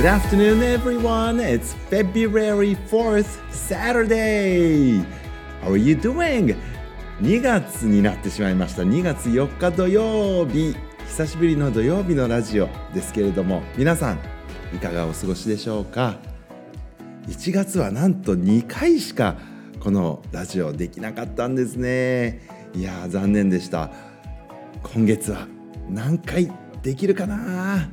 Good afternoon, everyone. It's February 4th, Saturday. How are you doing? 2月になってしまいました。2月4日土曜日。久しぶりの土曜日のラジオですけれども、皆さん、いかがお過ごしでしょうか？1月はなんと2回しかこのラジオできなかったんですね。いや残念でした。今月は何回できるかな？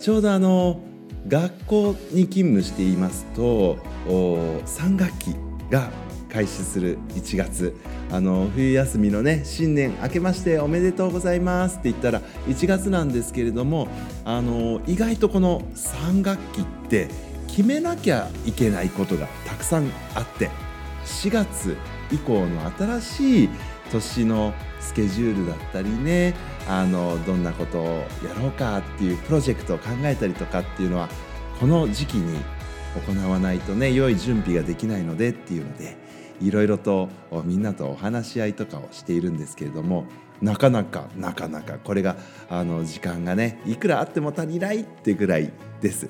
ちょうどあの学校に勤務していますと3学期が開始する1月。あの冬休みのね新年明けましておめでとうございますって言ったら1月なんですけれどもあの意外とこの3学期って決めなきゃいけないことがたくさんあって4月以降の新しい年のスケジュールだったりねあのどんなことをやろうかっていうプロジェクトを考えたりとかっていうのはこの時期に行わないとね良い準備ができないのでっていうのでいろいろとみんなとお話し合いとかをしているんですけれどもなかなかなかなかこれがあの時間がねいくらあっても足りないってぐらいです。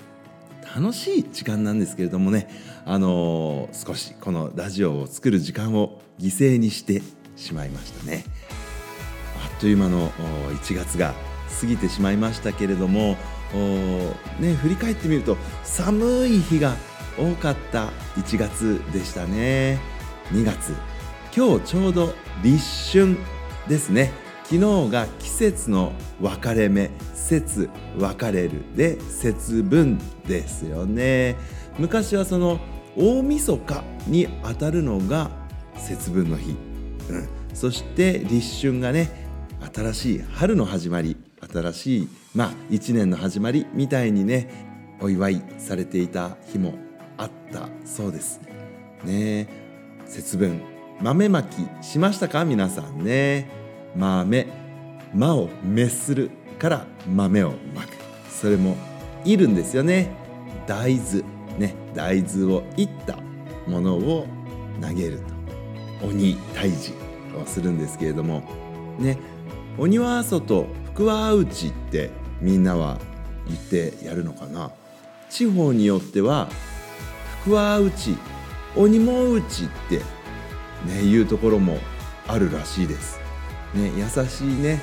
楽しい時間なんですけれどもね、あの、少しこのラジオを作る時間を犠牲にしてしまいましたね。あっという間の1月が過ぎてしまいましたけれども、ね、振り返ってみると寒い日が多かった1月でしたね。2月。今日ちょうど立春ですね。昨日が季節の分かれ目節分かれるで節分ですよね。昔はその大晦日にあたるのが節分の日、うん、そして立春がね新しい春の始まり新しいまあ一年の始まりみたいにねお祝いされていた日もあったそうですね。節分豆まきしましたか？皆さんね。豆魔を滅するから豆をまく。それもいるんですよね。大豆ね。大豆をいったものを投げると。鬼退治をするんですけれどもね。鬼は外福は内ってみんなは言ってやるのかな？地方によっては福は内鬼も内ってねいうところもあるらしいです。ね優しいね。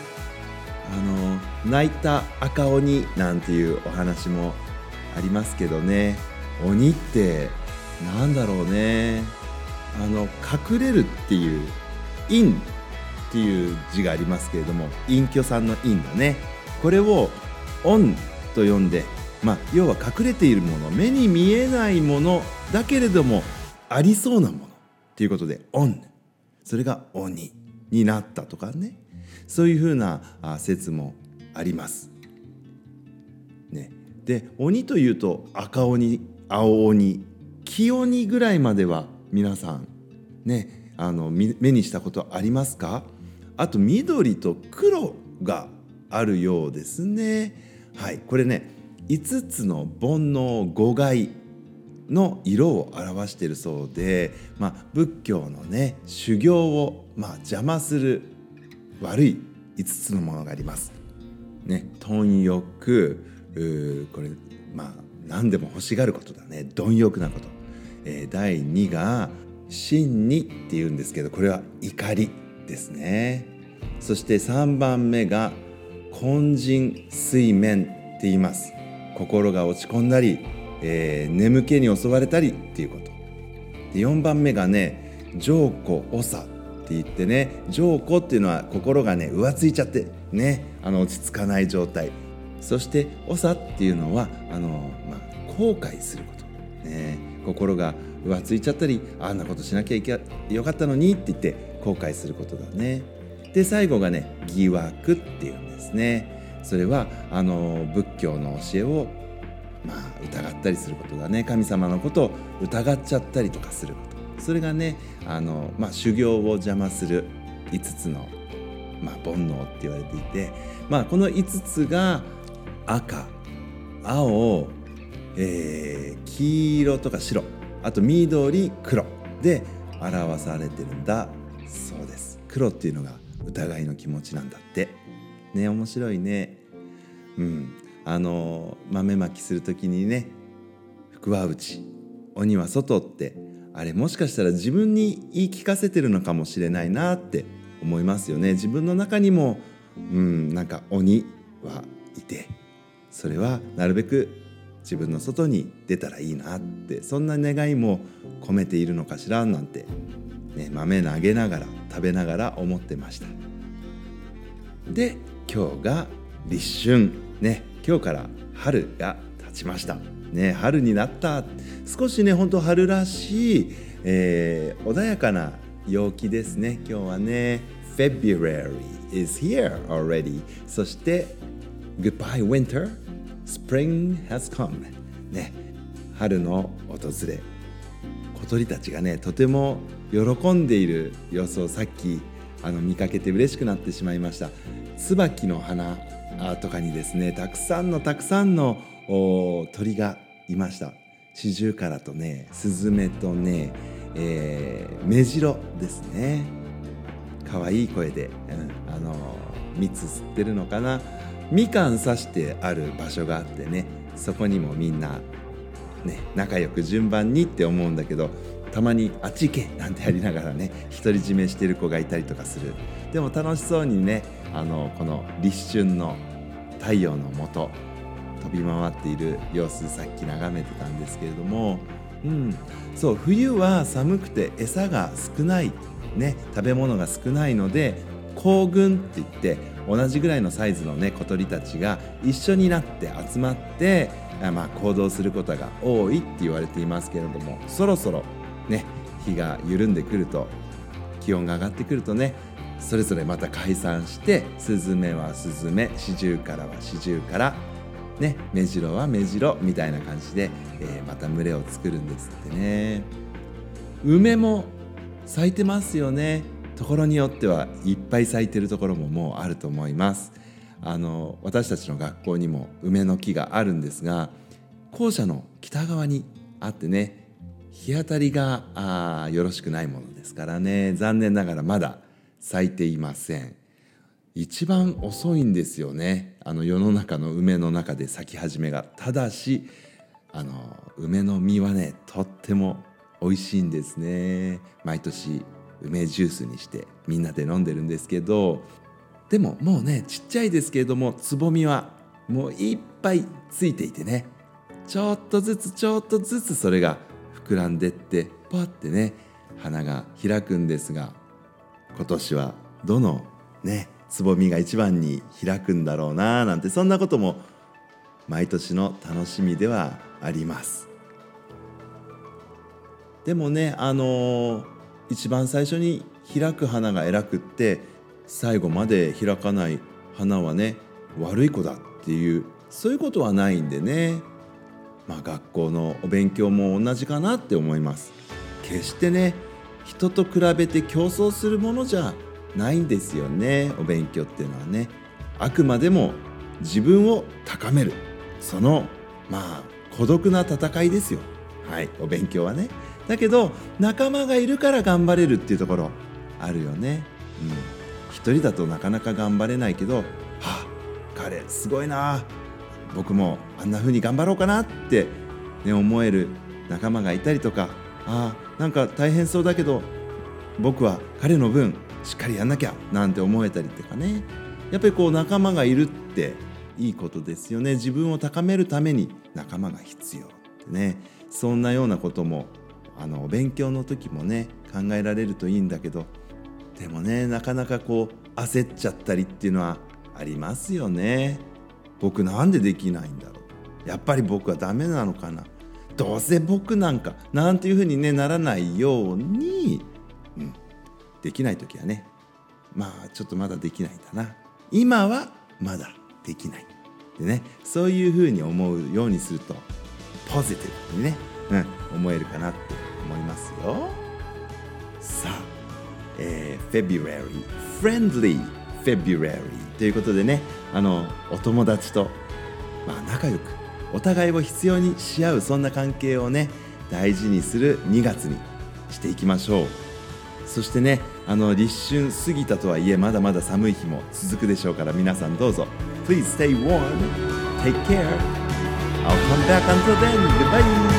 あの泣いた赤鬼なんていうお話もありますけどね。鬼ってなんだろうね。あの隠れるっていう陰っていう字がありますけれども隠居さんの陰だね。これを恩と呼んで、まあ、要は隠れているもの目に見えないものだけれどもありそうなものということで恩。それが鬼になったとかね。そういうふうな説もあります。ね、で鬼というと赤鬼青鬼黄鬼ぐらいまでは皆さんねあの目にしたことありますか？あと緑と黒があるようですね。はい、これね5つの煩悩五害の色を表しているそうで、まあ、仏教のね修行を、まあ、邪魔する悪い5つのものがあります。ね、貪欲これまあ何でも欲しがることだね貪欲なこと、えー、第2が真にっていうんですけどこれは怒りですね。そして3番目が根人水面って言います。心が落ち込んだり、えー、眠気に襲われたりっていうこと。で4番目がね浄古長って言ってね浄古っていうのは心がね浮ついちゃってねあの落ち着かない状態。そして長っていうのはあの、まあ、後悔すること、ね、心が浮ついちゃったりあんなことしなきゃいけよかったのにって言って後悔することだね。で最後がね疑惑っていうんですね。それはあの仏教の教えをまあ疑ったりすることだね。神様のことを疑っちゃったりとかすること。それがねあの、まあ、修行を邪魔する5つの、まあ、煩悩って言われていて、まあ、この5つが赤青、えー、黄色とか白あと緑黒で表されてるんだそうです。黒っていうのが疑いの気持ちなんだって。ね面白いね。うん。あの豆まきする時にね福は内。鬼は外って。あれもしかしたら自分に言い聞かせてるのかもしれないなって思いますよね。自分の中にもうんなんか鬼はいて。それはなるべく自分の外に出たらいいなって。そんな願いも込めているのかしらなんて、ね、豆投げながら食べながら思ってました。で今日が立春。ね今日から春が経ちました。ね春になった。少しね本当春らしい、えー、穏やかな陽気ですね。今日はね February is here already そして Goodbye winter. Spring has come ね春の訪れ。小鳥たちがねとても喜んでいる様子をさっきあの見かけて嬉しくなってしまいました。椿の花とかにですねたくさんのたくさんの鳥がいました。シジュウカラとねスズメとね、えー、メジロですね。可愛い声で、うん、あの蜜吸ってるのかな。みかん刺してある場所があってねそこにもみんな、ね、仲良く順番にって思うんだけどたまにあっち行けなんてやりながらね独り占めしてる子がいたりとかする。でも楽しそうにねあのこの立春の太陽のもと飛び回っている様子さっき眺めてたんですけれども、うん、そう冬は寒くて餌が少ない、ね、食べ物が少ないので行軍って言って同じぐらいのサイズのね小鳥たちが一緒になって集まってまあ、行動することが多いって言われていますけれどもそろそろね日が緩んでくると気温が上がってくるとねそれぞれまた解散してスズメはスズメシジュウカラはシジュウカラねメジロはメジロみたいな感じで、えー、また群れを作るんですってね。梅も咲いてますよね。ところによってはいっぱい咲いてるところももうあると思います。あの私たちの学校にも梅の木があるんですが校舎の北側にあってね日当たりがあよろしくないものですからね残念ながらまだ咲いていません。一番遅いんですよねあの世の中の梅の中で咲き始めが。ただしあの梅の実はねとっても美味しいんですね。毎年梅ジュースにしてみんなで飲んでるんですけどでももうねちっちゃいですけれどもつぼみはもういっぱいついていてねちょっとずつちょっとずつそれが膨らんでってパッてね花が開くんですが今年はどのねつぼみが一番に開くんだろうななんてそんなことも毎年の楽しみではあります。でもねあのー、一番最初に開く花が偉くって最後まで開かない花はね悪い子だっていうそういうことはないんでね。まあ、学校のお勉強も同じかなって思います。決してね人と比べて競争するものじゃないんですよね。お勉強っていうのはね。あくまでも自分を高める。そのまあ孤独な戦いですよ。はいお勉強はね。だけど仲間がいるから頑張れるっていうところあるよね。うん。一人だとなかなか頑張れないけどはあ彼すごいな。僕もあんな風に頑張ろうかなって、ね、思える仲間がいたりとかあなんか大変そうだけど僕は彼の分しっかりやんなきゃなんて思えたりとかね。やっぱりこう仲間がいるっていいことですよね。自分を高めるために仲間が必要ってね。そんなようなこともあの勉強の時もね考えられるといいんだけどでもねなかなかこう焦っちゃったりっていうのはありますよね。僕なんでできないんだろう。やっぱり僕はダメなのかな。どうせ僕なんかなんていうふうに、ね、ならないように、うん、できない時はねまあちょっとまだできないんだな。今はまだできない。でねそういうふうに思うようにするとポジティブにね、うん、思えるかなって思いますよ。さあ、えー、February Friendly February ということでねあのお友達と、まあ、仲良くお互いを必要にし合うそんな関係をね大事にする2月にしていきましょうそしてねあの立春過ぎたとはいえまだまだ寒い日も続くでしょうから皆さんどうぞ Please stay warm Take care. I'll come back until then. Goodbye.